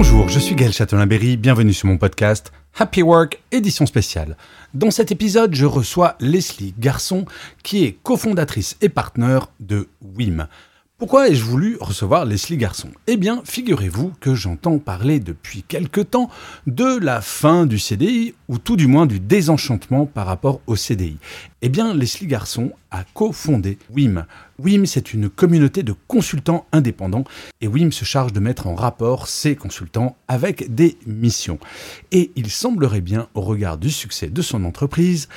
Bonjour, je suis Gaël Châtelain-Berry, bienvenue sur mon podcast Happy Work, édition spéciale. Dans cet épisode, je reçois Leslie Garçon, qui est cofondatrice et partenaire de WIM. Pourquoi ai-je voulu recevoir Leslie Garçon? Eh bien, figurez-vous que j'entends parler depuis quelque temps de la fin du CDI, ou tout du moins du désenchantement par rapport au CDI. Eh bien, Leslie Garçon a cofondé WIM. WIM, c'est une communauté de consultants indépendants, et WIM se charge de mettre en rapport ces consultants avec des missions. Et il semblerait bien, au regard du succès de son entreprise,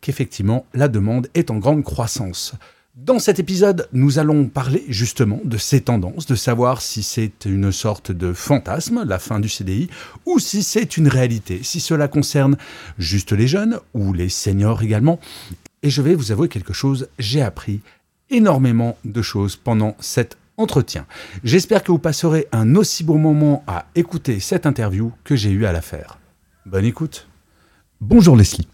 qu'effectivement, la demande est en grande croissance. Dans cet épisode, nous allons parler justement de ces tendances, de savoir si c'est une sorte de fantasme, la fin du CDI, ou si c'est une réalité, si cela concerne juste les jeunes ou les seniors également. Et je vais vous avouer quelque chose, j'ai appris énormément de choses pendant cet entretien. J'espère que vous passerez un aussi bon moment à écouter cette interview que j'ai eu à la faire. Bonne écoute. Bonjour Leslie.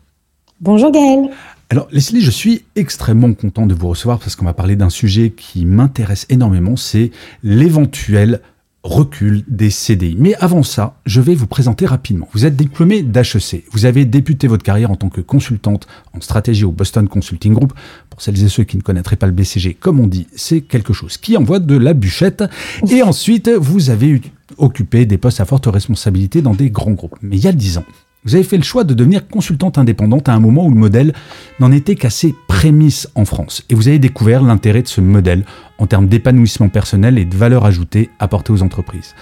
Bonjour Gaël. Alors Leslie, je suis extrêmement content de vous recevoir parce qu'on va parler d'un sujet qui m'intéresse énormément, c'est l'éventuel recul des CDI. Mais avant ça, je vais vous présenter rapidement. Vous êtes diplômé d'HEC. Vous avez débuté votre carrière en tant que consultante en stratégie au Boston Consulting Group. Pour celles et ceux qui ne connaîtraient pas le BCG, comme on dit, c'est quelque chose qui envoie de la bûchette. Et ensuite, vous avez occupé des postes à forte responsabilité dans des grands groupes. Mais il y a dix ans, vous avez fait le choix de devenir consultante indépendante à un moment où le modèle n'en était qu'à ses prémices en France. Et vous avez découvert l'intérêt de ce modèle en termes d'épanouissement personnel et de valeur ajoutée apportée aux entreprises.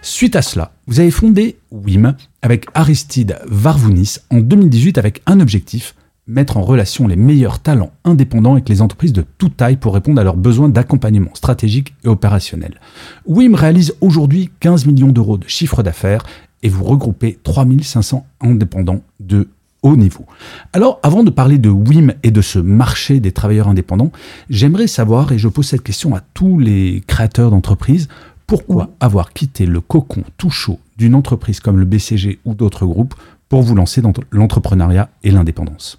Suite à cela, vous avez fondé WIM avec Aristide Varvounis en 2018 avec un objectif, mettre en relation les meilleurs talents indépendants avec les entreprises de toute taille pour répondre à leurs besoins d'accompagnement stratégique et opérationnel. WIM réalise aujourd'hui 15 millions d'euros de chiffre d'affaires et vous regroupez 3500 indépendants de haut niveau. Alors, avant de parler de WIM et de ce marché des travailleurs indépendants, j'aimerais savoir, et je pose cette question à tous les créateurs d'entreprises, pourquoi avoir quitté le cocon tout chaud d'une entreprise comme le BCG ou d'autres groupes pour vous lancer dans l'entrepreneuriat et l'indépendance?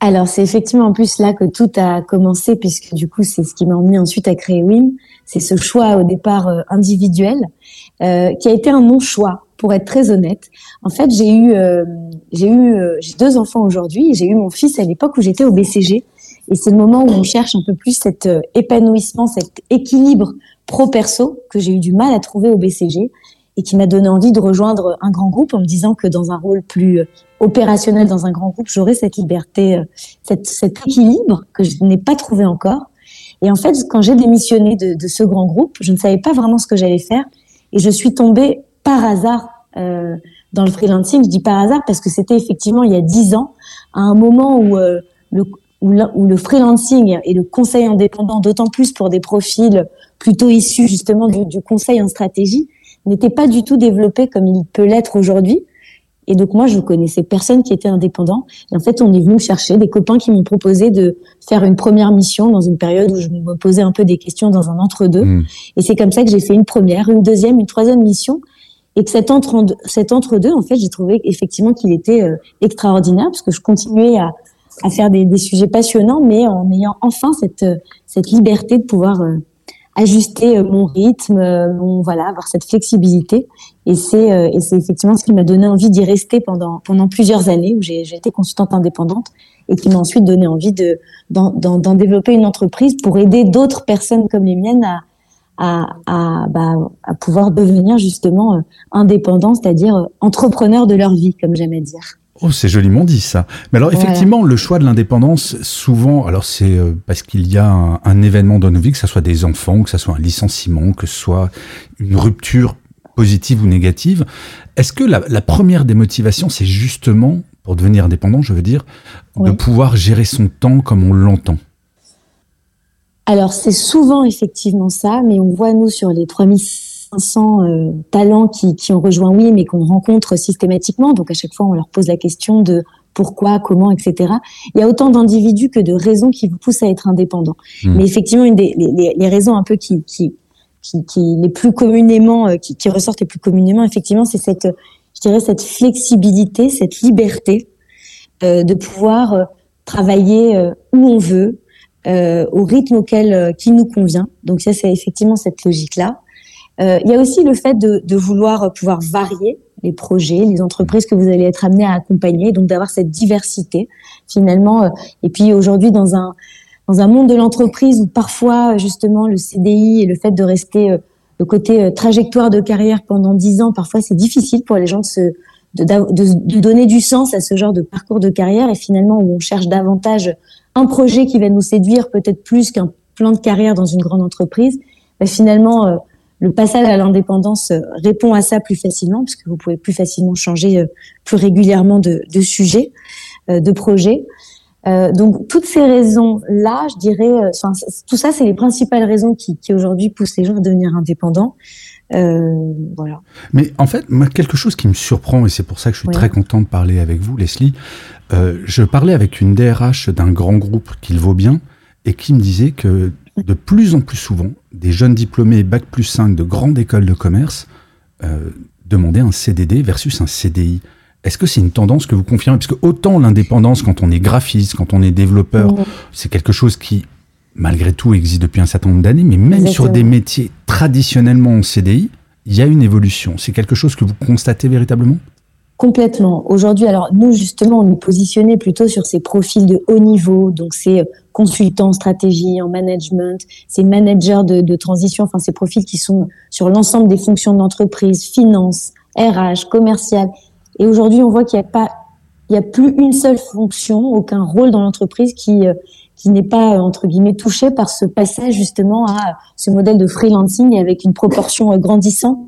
Alors, c'est effectivement en plus là que tout a commencé, puisque du coup, c'est ce qui m'a emmené ensuite à créer WIM. C'est ce choix au départ euh, individuel, euh, qui a été un non-choix, pour être très honnête. En fait, j'ai eu, euh, j'ai eu, j'ai deux enfants aujourd'hui, j'ai eu mon fils à l'époque où j'étais au BCG. Et c'est le moment où on cherche un peu plus cet épanouissement, cet équilibre pro-perso que j'ai eu du mal à trouver au BCG et qui m'a donné envie de rejoindre un grand groupe en me disant que dans un rôle plus euh, opérationnel dans un grand groupe, j'aurais cette liberté, euh, cette, cet équilibre que je n'ai pas trouvé encore. Et en fait, quand j'ai démissionné de, ce grand groupe, je ne savais pas vraiment ce que j'allais faire et je suis tombée par hasard euh, dans le freelancing. Je dis par hasard parce que c'était effectivement il y a dix ans, à un moment où euh, où le freelancing et le conseil indépendant, d'autant plus pour des profils plutôt issus justement du, du conseil en stratégie, n'était pas du tout développé comme il peut l'être aujourd'hui. Et donc moi, je connaissais personne qui était indépendant. Et en fait, on est venu me chercher des copains qui m'ont proposé de faire une première mission dans une période où je me posais un peu des questions dans un entre-deux. Mmh. Et c'est comme ça que j'ai fait une première, une deuxième, une troisième mission. Et que cet entre cet entre-deux, en fait, j'ai trouvé effectivement qu'il était euh, extraordinaire parce que je continuais à, à faire des, des, sujets passionnants, mais en ayant enfin cette, euh, cette liberté de pouvoir euh, ajuster euh, mon rythme, euh, mon voilà, avoir cette flexibilité. Et c'est euh, et c'est effectivement ce qui m'a donné envie d'y rester pendant pendant plusieurs années où j'ai été consultante indépendante et qui m'a ensuite donné envie de d'en développer une entreprise pour aider d'autres personnes comme les miennes à à, à, bah, à pouvoir devenir justement indépendants, c'est-à-dire entrepreneurs de leur vie, comme j'aime dire. Oh, c'est joliment dit ça. Mais alors effectivement, le choix de l'indépendance, souvent, alors c'est euh, parce qu'il y a un, un, événement dans nos vies, que ce soit des enfants, que ce soit un licenciement, que ce soit une rupture positive ou négative. Est-ce que la, la, première des motivations, c'est justement, pour devenir indépendant, je veux dire, de pouvoir gérer son temps comme on l'entend? Alors c'est souvent effectivement ça, mais on voit nous sur les 3500 euh, talents qui, qui ont rejoint Oui, mais qu'on rencontre systématiquement. Donc à chaque fois, on leur pose la question de pourquoi, comment, etc. Il y a autant d'individus que de raisons qui vous poussent à être indépendant. Hmm. Mais effectivement, une des les, les, raisons un peu qui, qui, qui, qui les plus communément, euh, qui, qui ressortent les plus communément, effectivement, c'est cette, je dirais, cette flexibilité, cette liberté euh, de pouvoir travailler où on veut, euh, au rythme auquel qui nous convient. Donc ça, c'est effectivement cette logique-là. Il y a aussi le fait de, vouloir pouvoir varier les projets, les entreprises que vous allez être amené à accompagner, donc d'avoir cette diversité finalement. Euh, et puis aujourd'hui, dans un dans un monde de l'entreprise où parfois justement le CDI et le fait de rester euh, le côté euh, trajectoire de carrière pendant dix ans, parfois c'est difficile pour les gens de se donner du sens à ce genre de parcours de carrière et finalement où on cherche davantage un projet qui va nous séduire peut-être plus qu'un plan de carrière dans une grande entreprise, ben finalement le passage à l'indépendance euh, répond à ça plus facilement, puisque vous pouvez plus facilement changer euh, plus régulièrement de, de sujet, euh, de projet. donc toutes ces raisons-là, je dirais, tout ça, c'est les principales raisons qui, qui aujourd'hui poussent les gens à devenir indépendants. voilà. Mais en fait, quelque chose qui me surprend, et c'est pour ça que je suis très content de parler avec vous, Leslie, je parlais avec une DRH d'un grand groupe qu'il vaut bien, et qui me disait que de plus en plus souvent, des jeunes diplômés Bac plus 5 de grandes écoles de commerce euh, demandaient un CDD versus un CDI. Est-ce que c'est une tendance que vous confirmez? Parce que autant l'indépendance, quand on est graphiste, quand on est développeur, c'est quelque chose qui, malgré tout, existe depuis un certain nombre d'années, mais même sur des métiers traditionnellement en CDI, il y a une évolution. C'est quelque chose que vous constatez véritablement? Complètement. Aujourd'hui, alors nous justement, on est positionné plutôt sur ces profils de haut niveau, donc c'est euh, consultants en stratégie, en management, ces managers de, transition, enfin ces profils qui sont sur l'ensemble des fonctions de l'entreprise, finance, RH, commercial. Et aujourd'hui, on voit qu'il n'y a pas, il y a plus une seule fonction, aucun rôle dans l'entreprise qui euh, qui n'est pas entre guillemets touché par ce passage justement à ce modèle de freelancing avec une proportion grandissante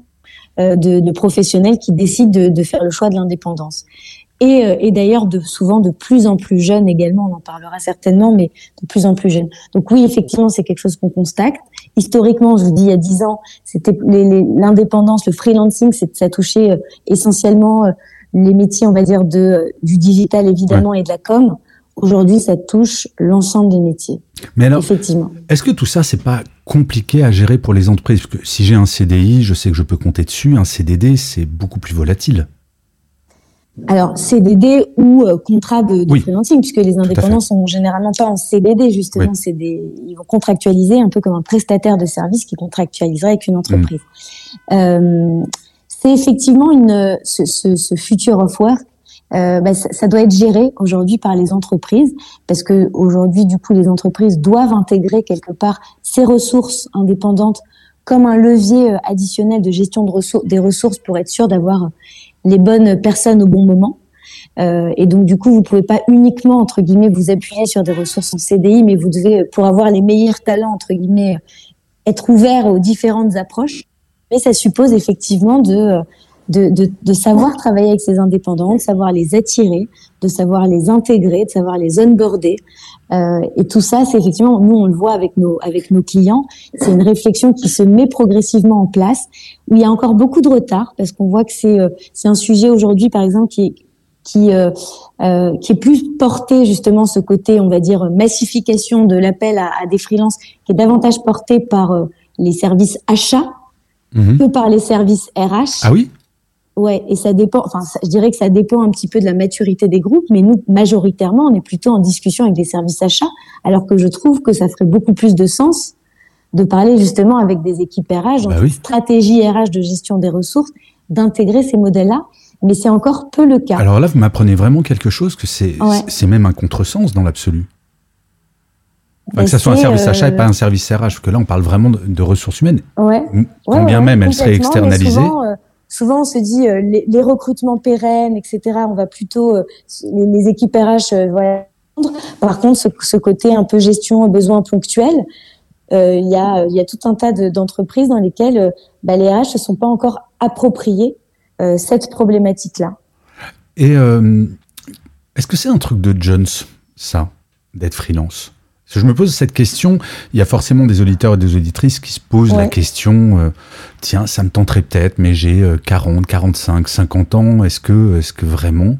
euh, de, professionnels qui décident de, de, faire le choix de l'indépendance. Et, euh, et d'ailleurs, de, souvent de plus en plus jeunes également, on en parlera certainement, mais de plus en plus jeunes. Donc oui, effectivement, c'est quelque chose qu'on constate. Historiquement, je vous dis, il y a dix ans, c'était l'indépendance, le freelancing, ça touchait euh, essentiellement les métiers, on va dire, de, du digital évidemment et de la com. Aujourd'hui, ça touche l'ensemble des métiers. Mais alors, effectivement. Est-ce que tout ça, c'est pas compliqué à gérer pour les entreprises? Parce que si j'ai un CDI, je sais que je peux compter dessus. Un CDD, c'est beaucoup plus volatile. Alors, CDD ou euh, contrat de, de freelancing, puisque les indépendants sont généralement pas en CDD, justement. C'est des, ils vont contractualiser un peu comme un prestataire de service qui contractualiserait avec une entreprise. Mm. Euh, c'est effectivement une, ce, ce, ce future of work euh, bah, ça, ça, doit être géré aujourd'hui par les entreprises parce que aujourd'hui du coup les entreprises doivent intégrer quelque part ces ressources indépendantes comme un levier euh, additionnel de gestion de ressources, des ressources pour être sûr d'avoir les bonnes personnes au bon moment. Euh, et donc du coup vous pouvez pas uniquement entre guillemets vous appuyer sur des ressources en CDI, mais vous devez pour avoir les meilleurs talents entre guillemets être ouvert aux différentes approches. Mais ça suppose effectivement de de, de, de, savoir travailler avec ces indépendants, de savoir les attirer, de savoir les intégrer, de savoir les onboarder. Euh, et tout ça, c'est effectivement, nous on le voit avec nos avec nos clients, c'est une réflexion qui se met progressivement en place. Où il y a encore beaucoup de retard parce qu'on voit que c'est euh, c'est un sujet aujourd'hui, par exemple, qui qui euh, euh, qui est plus porté justement ce côté, on va dire massification de l'appel à, à, des freelances, qui est davantage porté par euh, les services achats mhm. que par les services RH. Ah oui? Ouais, et ça dépend. Enfin, je dirais que ça dépend un petit peu de la maturité des groupes, mais nous, majoritairement, on est plutôt en discussion avec des services achats, alors que je trouve que ça ferait beaucoup plus de sens de parler justement avec des équipes RH, bah stratégie RH de gestion des ressources, d'intégrer ces modèles-là. Mais c'est encore peu le cas. Alors là, vous m'apprenez vraiment quelque chose que c'est c'est même un contresens dans l'absolu. que ça soit un service achat et euh, pas un service RH, parce que là, on parle vraiment de, ressources humaines. Ouais. Quand bien même elles seraient externalisées. Euh, souvent on se dit euh, les, recrutements pérennes, etc. On va plutôt euh, les, équipes RH, euh, voilà. Par contre, ce, côté un peu gestion besoins ponctuels, il y a il y a tout un tas d'entreprises dans lesquelles bah, les RH ne sont pas encore appropriés cette problématique-là. Et est-ce que c'est un truc de Jones, ça, d'être freelance? Je me pose cette question. Il y a forcément des auditeurs et des auditrices qui se posent la question euh, tiens, ça me tenterait peut-être, mais j'ai 40, 45, 50 ans. Est-ce que, est que vraiment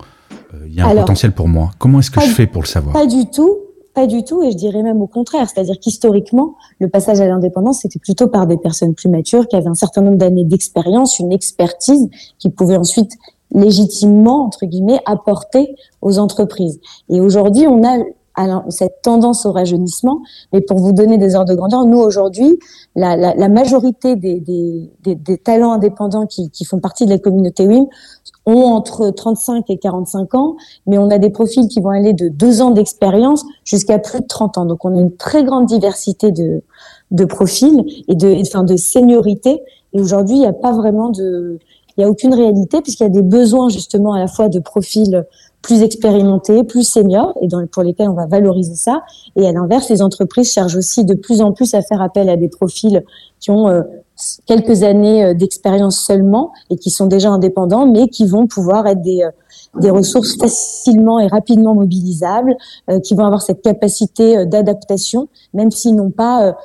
euh, il y a un potentiel pour moi? Comment est-ce que je fais pour le savoir? Pas du tout. Pas du tout, et je dirais même au contraire. C'est-à-dire qu'historiquement, le passage à l'indépendance, c'était plutôt par des personnes plus matures qui avaient un certain nombre d'années d'expérience, une expertise qui pouvait ensuite légitimement, entre guillemets, apporter aux entreprises. Et aujourd'hui, on a cette tendance au rajeunissement. Mais pour vous donner des ordres de grandeur, nous aujourd'hui, la, la, la, majorité des, des, des, des, talents indépendants qui, qui, font partie de la communauté WIM ont entre 35 et 45 ans, mais on a des profils qui vont aller de deux ans d'expérience jusqu'à plus de 30 ans. Donc on a une très grande diversité de, de profils et de, enfin, de seniorité. Et aujourd'hui, il n'y a pas vraiment de, il n'y a aucune réalité puisqu'il y a des besoins justement à la fois de profils plus expérimentés, plus seniors, et pour lesquels on va valoriser ça. Et à l'inverse, les entreprises cherchent aussi de plus en plus à faire appel à des profils qui ont euh, quelques années euh, d'expérience seulement et qui sont déjà indépendants, mais qui vont pouvoir être des, euh, des ressources facilement et rapidement mobilisables, qui vont avoir cette capacité d'adaptation, même s'ils n'ont pas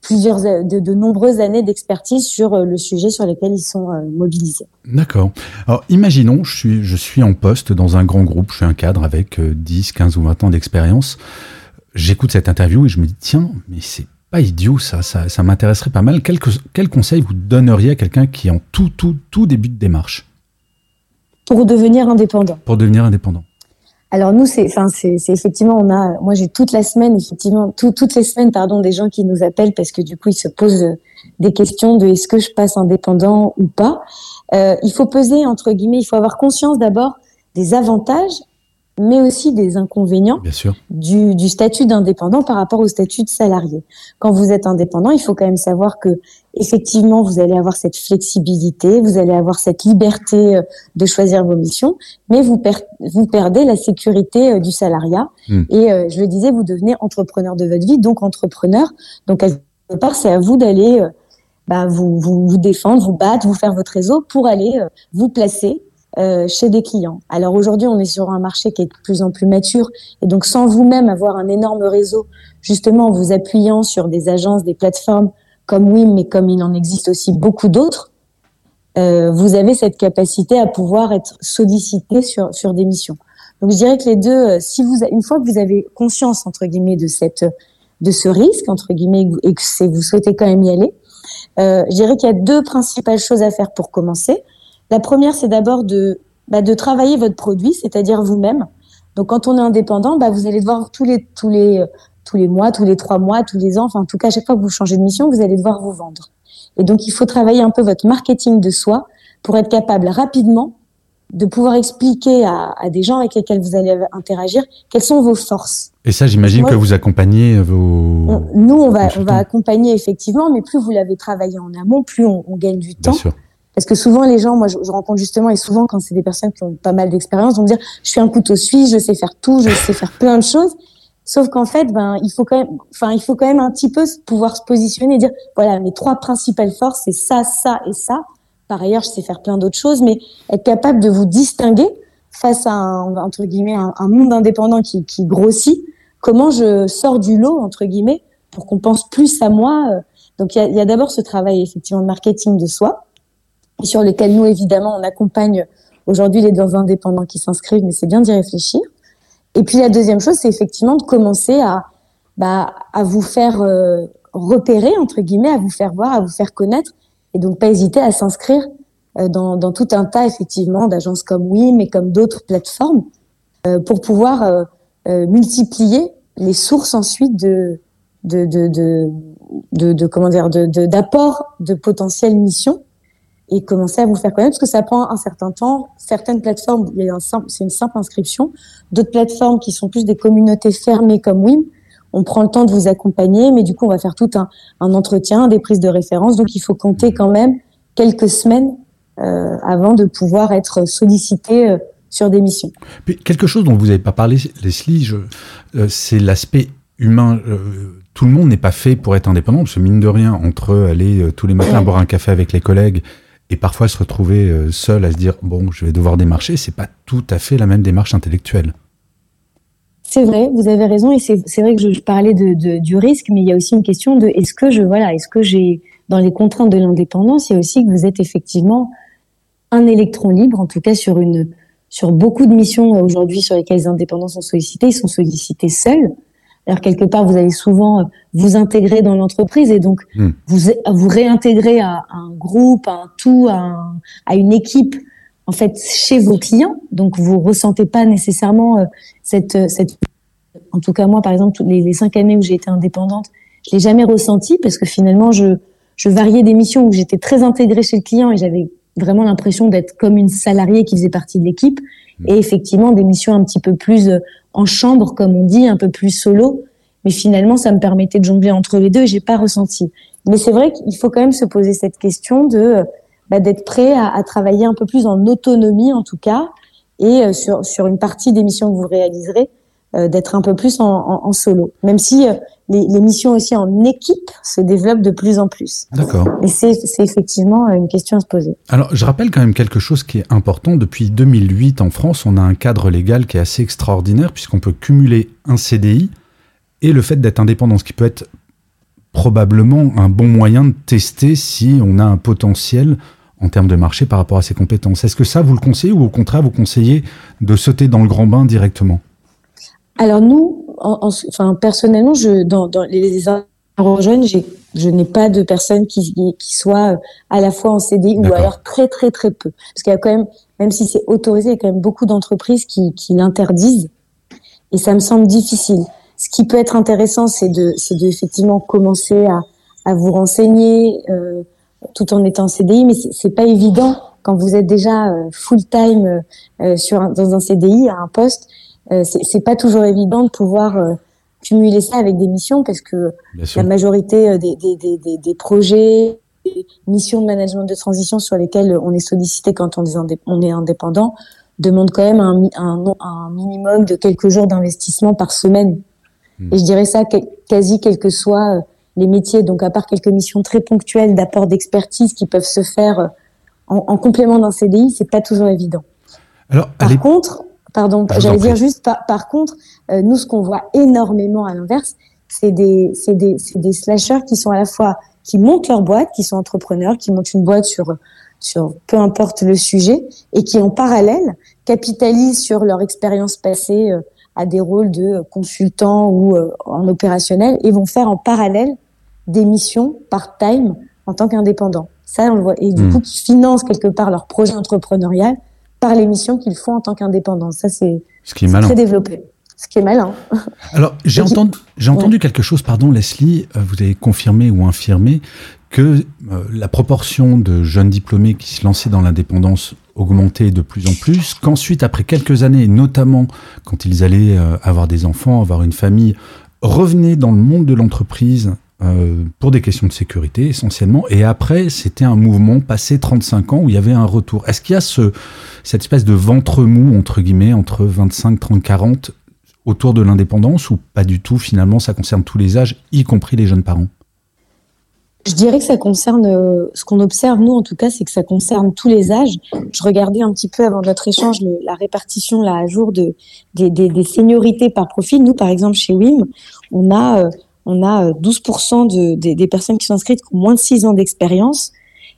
plusieurs de, de, nombreuses années d'expertise sur euh, le sujet sur lesquels ils sont euh, mobilisés. D'accord. Alors imaginons, je suis, je suis en poste dans un grand groupe, je suis un cadre avec 10, euh, 15 ou 20 ans d'expérience. J'écoute cette interview et je me dis, tiens, mais c'est pas idiot ça, ça, ça m'intéresserait pas mal. Quel, quel conseil vous donneriez à quelqu'un qui est en tout, tout, tout début de démarche? Pour devenir indépendant. Pour devenir indépendant. Alors nous, c'est, enfin, c'est, effectivement, on a, moi j'ai toute la semaine, effectivement, toutes les semaines, pardon, des gens qui nous appellent parce que du coup ils se posent euh, des questions de est-ce que je passe indépendant ou pas. Euh, il faut peser entre guillemets, il faut avoir conscience d'abord des avantages mais aussi des inconvénients Du, du, statut d'indépendant par rapport au statut de salarié. Quand vous êtes indépendant, il faut quand même savoir que effectivement, vous allez avoir cette flexibilité, vous allez avoir cette liberté euh, de choisir vos missions, mais vous, vous perdez la sécurité euh, du salariat. Hmm. Et euh, je le disais, vous devenez entrepreneur de votre vie, donc entrepreneur. Donc quelque part, c'est à vous d'aller bah, vous, vous, vous défendre, vous battre, vous faire votre réseau pour aller vous placer euh, chez des clients. Alors aujourd'hui, on est sur un marché qui est de plus en plus mature et donc sans vous-même avoir un énorme réseau, justement en vous appuyant sur des agences, des plateformes comme WIM, mais comme il en existe aussi beaucoup d'autres, euh, vous avez cette capacité à pouvoir être sollicité sur sur des missions. Donc je dirais que les deux, euh, si vous une fois que vous avez conscience entre guillemets de cette de ce risque entre guillemets et que vous souhaitez quand même y aller, je dirais qu'il y a deux principales choses à faire pour commencer. La première, c'est d'abord de, bah, de travailler votre produit, c'est-à-dire vous-même. Donc, quand on est indépendant, bah, vous allez devoir tous les, tous les, tous les mois, tous les trois mois, tous les ans, enfin, en tout cas, à chaque fois que vous changez de mission, vous allez devoir vous vendre. Et donc, il faut travailler un peu votre marketing de soi pour être capable rapidement de pouvoir expliquer à, à, des gens avec lesquels vous allez interagir quelles sont vos forces. Et ça, j'imagine que vous accompagnez vos. nous, on va, on va accompagner effectivement, mais plus vous l'avez travaillé en amont, plus on, on gagne du temps. Bien sûr. Parce que souvent, les gens, moi, je, je rencontre justement, et souvent, quand c'est des personnes qui ont pas mal d'expérience, vont me dire, je suis un couteau suisse, je sais faire tout, je sais faire plein de choses. Sauf qu'en fait, ben, il faut quand même, enfin, il faut quand même un petit peu pouvoir se positionner et dire, voilà, mes trois principales forces, c'est ça, ça et ça. Par ailleurs, je sais faire plein d'autres choses, mais être capable de vous distinguer face à un, entre guillemets, un, monde indépendant qui, qui grossit. Comment je sors du lot, entre guillemets, pour qu'on pense plus à moi. Euh. Donc, il y a, y a d'abord ce travail, effectivement, de marketing de soi sur lesquels nous, évidemment, on accompagne aujourd'hui les indépendants qui s'inscrivent, mais c'est bien d'y réfléchir. Et puis la deuxième chose, c'est effectivement de commencer à, bah, à vous faire euh, repérer, entre guillemets, à vous faire voir, à vous faire connaître, et donc pas hésiter à s'inscrire euh, dans, dans, tout un tas, effectivement, d'agences comme oui, mais comme d'autres plateformes, euh, pour pouvoir multiplier les sources ensuite de, de, de, de comment dire, d'apport de, de potentielles missions et commencer à vous faire connaître parce que ça prend un certain temps. Certaines plateformes, il y a un simple, c'est une simple inscription. D'autres plateformes qui sont plus des communautés fermées comme WIM, on prend le temps de vous accompagner, mais du coup, on va faire tout un, un entretien, des prises de référence. Donc, il faut compter quand même quelques semaines euh, avant de pouvoir être sollicité euh, sur des missions. Puis, quelque chose dont vous n'avez pas parlé, Leslie, euh, c'est l'aspect humain. Tout le monde n'est pas fait pour être indépendant, parce que mine de rien, entre aller tous les matins boire un café avec les collègues et parfois se retrouver euh, seul à se dire bon, je vais devoir démarcher, c'est pas tout à fait la même démarche intellectuelle. C'est vrai, vous avez raison, et c'est vrai que je, parlais de, du risque, mais il y a aussi une question de est-ce que je voilà, est-ce que j'ai dans les contraintes de l'indépendance, il y a aussi que vous êtes effectivement un électron libre, en tout cas sur une sur beaucoup de missions aujourd'hui sur lesquelles les indépendants sont sollicités, ils sont sollicités seuls. Alors quelque part, vous allez souvent euh, vous intégrer dans l'entreprise et donc hmm. vous vous réintégrer à, un groupe, à un tout, à, à, une équipe en fait chez vos clients. Donc vous ressentez pas nécessairement euh, cette euh, cette en tout cas moi par exemple les, les cinq années où j'ai été indépendante, je l'ai jamais ressenti parce que finalement je je variais des missions où j'étais très intégrée chez le client et j'avais vraiment l'impression d'être comme une salariée qui faisait partie de l'équipe hmm. et effectivement des missions un petit peu plus en chambre, comme on dit, un peu plus solo. Mais finalement, ça me permettait de jongler entre les deux et j'ai pas ressenti. Mais c'est vrai qu'il faut quand même se poser cette question de bah, d'être prêt à, travailler un peu plus en autonomie, en tout cas, et euh, sur, sur une partie des missions que vous réaliserez, euh, d'être un peu plus en, en, solo. Même si euh, les, les, missions aussi en équipe se développent de plus en plus. D'accord. Et c'est effectivement une question à se poser. Alors, je rappelle quand même quelque chose qui est important. Depuis 2008, en France, on a un cadre légal qui est assez extraordinaire, puisqu'on peut cumuler un CDI et le fait d'être indépendant, ce qui peut être probablement un bon moyen de tester si on a un potentiel en termes de marché par rapport à ses compétences. Est-ce que ça, vous le conseillez ou au contraire, vous conseillez de sauter dans le grand bain directement? Alors nous, enfin personnellement, je dans, dans les jeunes, je n'ai pas de personnes qui, qui soient euh, à la fois en CDI ou alors très très très peu. Parce qu'il y a quand même, même si c'est autorisé, il y a quand même beaucoup d'entreprises qui, qui l'interdisent. Et ça me semble difficile. Ce qui peut être intéressant, c'est de, c'est de effectivement commencer à, à vous renseigner euh, tout en étant en CDI, mais c'est pas évident quand vous êtes déjà euh, full time euh, sur dans un CDI à un poste c'est pas toujours évident de pouvoir euh, cumuler ça avec des missions parce que la majorité euh, des, des, des, des, projets, des missions de management de transition sur lesquelles on est sollicité quand on est, on est indépendant demandent quand même un, un, un minimum de quelques jours d'investissement par semaine. Hmm. Et je dirais ça quasi quels que soient les métiers. Donc à part quelques missions très ponctuelles d'apport d'expertise qui peuvent se faire en, en complément d'un CDI, c'est pas toujours évident. Alors, par contre, Pardon, j'allais dire juste, par, par contre, euh, nous, ce qu'on voit énormément à l'inverse, c'est des, c'est des, c'est des slashers qui sont à la fois, qui montent leur boîte, qui sont entrepreneurs, qui montent une boîte sur, sur peu importe le sujet, et qui en parallèle capitalisent sur leur expérience passée euh, à des rôles de consultants ou euh, en opérationnel, et vont faire en parallèle des missions part-time en tant qu'indépendants. Ça, on le voit. Et du hmm. coup, qui financent quelque part leur projet entrepreneurial par les missions qu'ils font en tant qu'indépendants. Ça, c'est très développé. Ce qui est malin. Alors, j'ai entendu, j'ai entendu quelque chose, pardon, Leslie, euh, vous avez confirmé ou infirmé que euh, la proportion de jeunes diplômés qui se lançaient dans l'indépendance augmentait de plus en plus, qu'ensuite, après quelques années, notamment quand ils allaient euh, avoir des enfants, avoir une famille, revenaient dans le monde de l'entreprise euh, pour des questions de sécurité essentiellement. Et après, c'était un mouvement passé 35 ans où il y avait un retour. Est-ce qu'il y a ce, cette espèce de ventre mou, entre guillemets, entre 25, 30, 40 autour de l'indépendance ou pas du tout Finalement, ça concerne tous les âges, y compris les jeunes parents? Je dirais que ça concerne, euh, ce qu'on observe nous en tout cas, c'est que ça concerne tous les âges. Je regardais un petit peu avant notre échange la répartition là à jour de des, des, des, seniorités par profil. Nous, par exemple, chez WIM, on a euh, on a 12% euh, de, des personnes qui sont inscrites qui ont moins de 6 ans d'expérience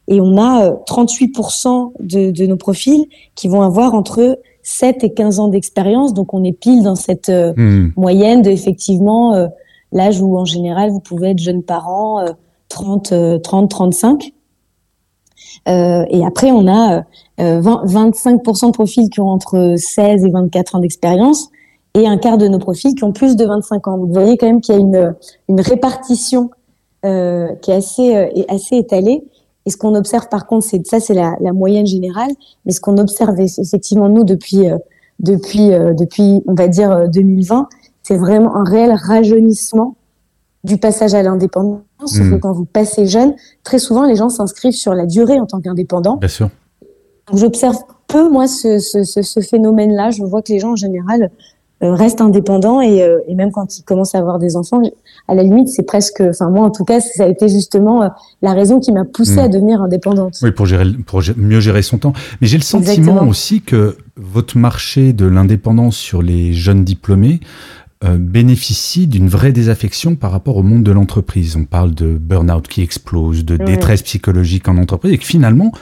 et on a 38% euh, de, de, nos profils qui vont avoir entre 7 et 15 ans d'expérience. Donc on est pile dans cette euh, hmm. moyenne de effectivement l'âge où en général vous pouvez être jeune parent, 30, 30, 35. Euh, et après, on a 20, 25% de profils qui ont entre 16 et 24 ans d'expérience et un quart de nos profils qui ont plus de 25 ans. vous voyez quand même qu'il y a une, une répartition euh, qui est assez, euh, assez étalée. Et ce qu'on observe par contre, c'est ça, c'est la, la, moyenne générale. Mais ce qu'on observe effectivement nous depuis, euh, depuis, euh, depuis, on va dire 2020, c'est vraiment un réel rajeunissement du passage à l'indépendance. Mmh. que quand vous passez jeune, très souvent les gens s'inscrivent sur la durée en tant qu'indépendant. Bien sûr. J'observe peu moi ce, ce, ce, ce phénomène-là. Je vois que les gens en général euh, reste indépendant et, euh, et, même quand il commence à avoir des enfants, à la limite, c'est presque, enfin moi en tout cas, ça a été justement euh, la raison qui m'a poussée à devenir indépendante. Oui, pour gérer, pour mieux gérer son temps. Mais j'ai le sentiment aussi que votre marché de l'indépendance sur les jeunes diplômés euh, bénéficient d'une vraie désaffection par rapport au monde de l'entreprise. On parle de burn-out qui explose, de détresse psychologique en entreprise, et que finalement,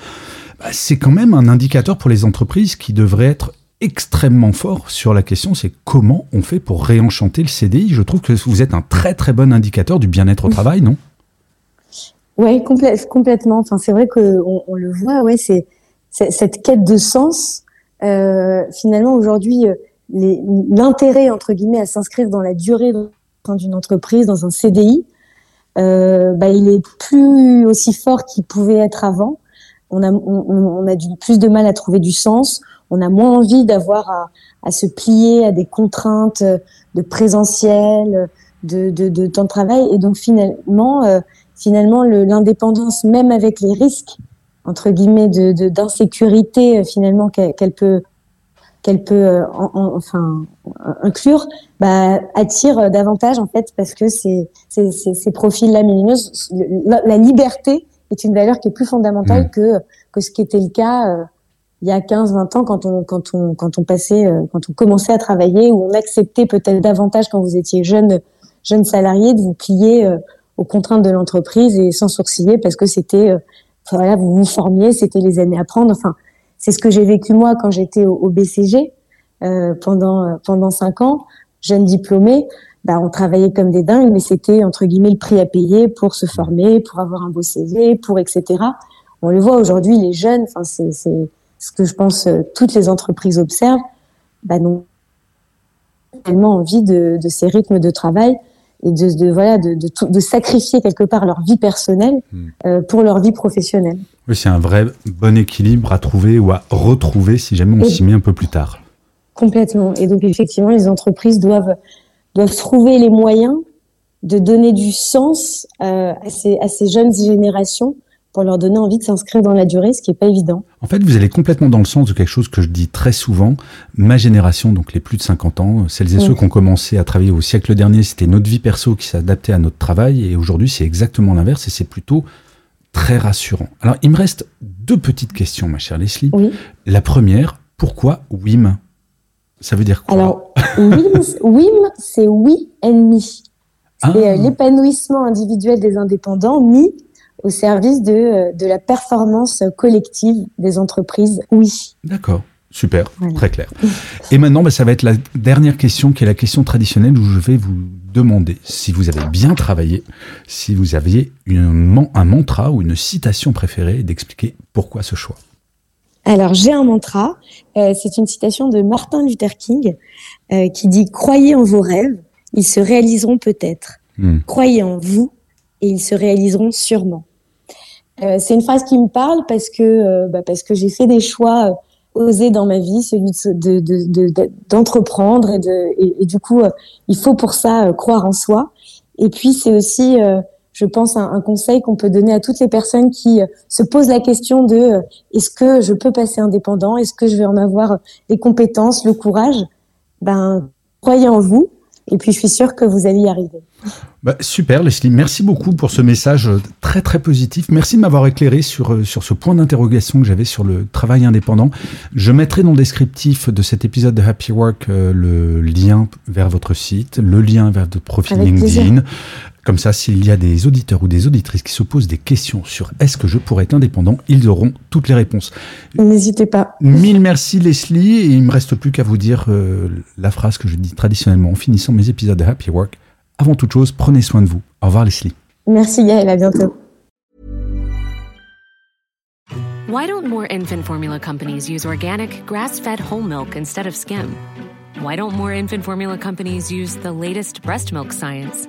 bah, c'est quand même un indicateur pour les entreprises qui devrait être extrêmement fort sur la question, c'est comment on fait pour réenchanter le CDI. Je trouve que vous êtes un très très bon indicateur du bien-être au travail, non? Oui, complètement. Enfin, c'est vrai qu'on on le voit, ouais, c'est cette quête de sens. Euh, finalement, aujourd'hui, euh, l'intérêt entre guillemets à s'inscrire dans la durée d'une entreprise, dans un CDI, euh, bah, il est plus aussi fort qu'il pouvait être avant. On a, on, on a du, plus de mal à trouver du sens on a moins envie d'avoir à, se plier à des contraintes de présentiel, de, de, temps de travail. Et donc finalement, euh, finalement, l'indépendance, même avec les risques entre guillemets de d'insécurité euh, finalement qu'elle peut qu'elle peut euh, enfin inclure, bah, attire davantage en fait parce que ces ces, ces, profils-là la, la, liberté est une valeur qui est plus fondamentale mmh. que que ce qui était le cas il y a 15, 20 ans, quand on, quand on, quand on passait, euh, quand on commençait à travailler, où on acceptait peut-être davantage quand vous étiez jeune, jeune salarié de vous plier euh, aux contraintes de l'entreprise et sans sourciller parce que c'était, euh, voilà, vous vous formiez, c'était les années à prendre. Enfin, c'est ce que j'ai vécu moi quand j'étais au, BCG pendant pendant cinq ans, jeune diplômée. Bah, on travaillait comme des dingues, mais c'était entre guillemets le prix à payer pour se former, pour avoir un beau CV, pour etc. On le voit aujourd'hui, les jeunes, enfin c'est ce que je pense euh, toutes les entreprises observent, bah n'ont tellement envie de, ces rythmes de travail et de, voilà de, de, sacrifier quelque part leur vie personnelle hmm. euh, pour leur vie professionnelle. Oui, c'est un vrai bon équilibre à trouver ou à retrouver si jamais on s'y met un peu plus tard. Complètement. Et donc effectivement, les entreprises doivent doivent trouver les moyens de donner du sens euh, à, ces, à ces jeunes générations pour leur donner envie de s'inscrire dans la durée, ce qui n'est pas évident. En fait, vous allez complètement dans le sens de quelque chose que je dis très souvent. Ma génération, donc les plus de 50 ans, celles et ceux qui ont commencé à travailler au siècle dernier, c'était notre vie perso qui s'adaptait à notre travail, et aujourd'hui c'est exactement l'inverse, et c'est plutôt très rassurant. Alors, il me reste deux petites questions, ma chère Leslie. Oui. La première, pourquoi WIM? Ça veut dire quoi? Alors, WIM, WIM c'est oui and me. C'est ah. euh, l'épanouissement individuel des indépendants, me, au service de, euh, de la performance collective des entreprises, oui. D'accord. Super, très clair. Et maintenant, bah, ça va être la dernière question qui est la question traditionnelle où je vais vous demander si vous avez bien travaillé, si vous aviez une, un mantra ou une citation préférée d'expliquer pourquoi ce choix. Alors, j'ai un mantra. Euh, c'est une citation de Martin Luther King euh, qui dit Croyez en vos rêves, ils se réaliseront peut-être. Hmm. Croyez en vous et ils se réaliseront sûrement. Euh, c'est une phrase qui me parle parce que euh, bah parce que j'ai fait des choix euh, osés dans ma vie, celui de d'entreprendre de, de, et, et, du coup il faut pour ça croire en soi. Et puis c'est aussi je pense, un, un conseil qu'on peut donner à toutes les personnes qui se posent la question de est-ce que je peux passer indépendant? Est-ce que je vais en avoir les compétences, le courage? Ben, croyez en vous, et puis je suis sûre que vous allez y arriver. Bah, super Leslie, merci beaucoup pour ce message très très positif. Merci de m'avoir éclairé sur, euh, sur ce point d'interrogation que j'avais sur le travail indépendant. Je mettrai dans le descriptif de cet épisode de Happy Work euh, le lien vers votre site, le lien vers votre profil LinkedIn. Comme ça, s'il y a des auditeurs ou des auditrices qui se posent des questions sur est-ce que je pourrais être indépendant, ils auront toutes les réponses. N'hésitez pas. Mille merci Leslie. Et il me reste plus qu'à vous dire euh, la phrase que je dis traditionnellement en finissant mes épisodes de Happy Work. Avant toute chose, prenez soin de vous. Au revoir Leslie. Merci Gaël, à bientôt. Why don't more infant formula companies use organic, grass-fed whole milk instead of skim? Why don't more infant formula companies use the latest breast milk science?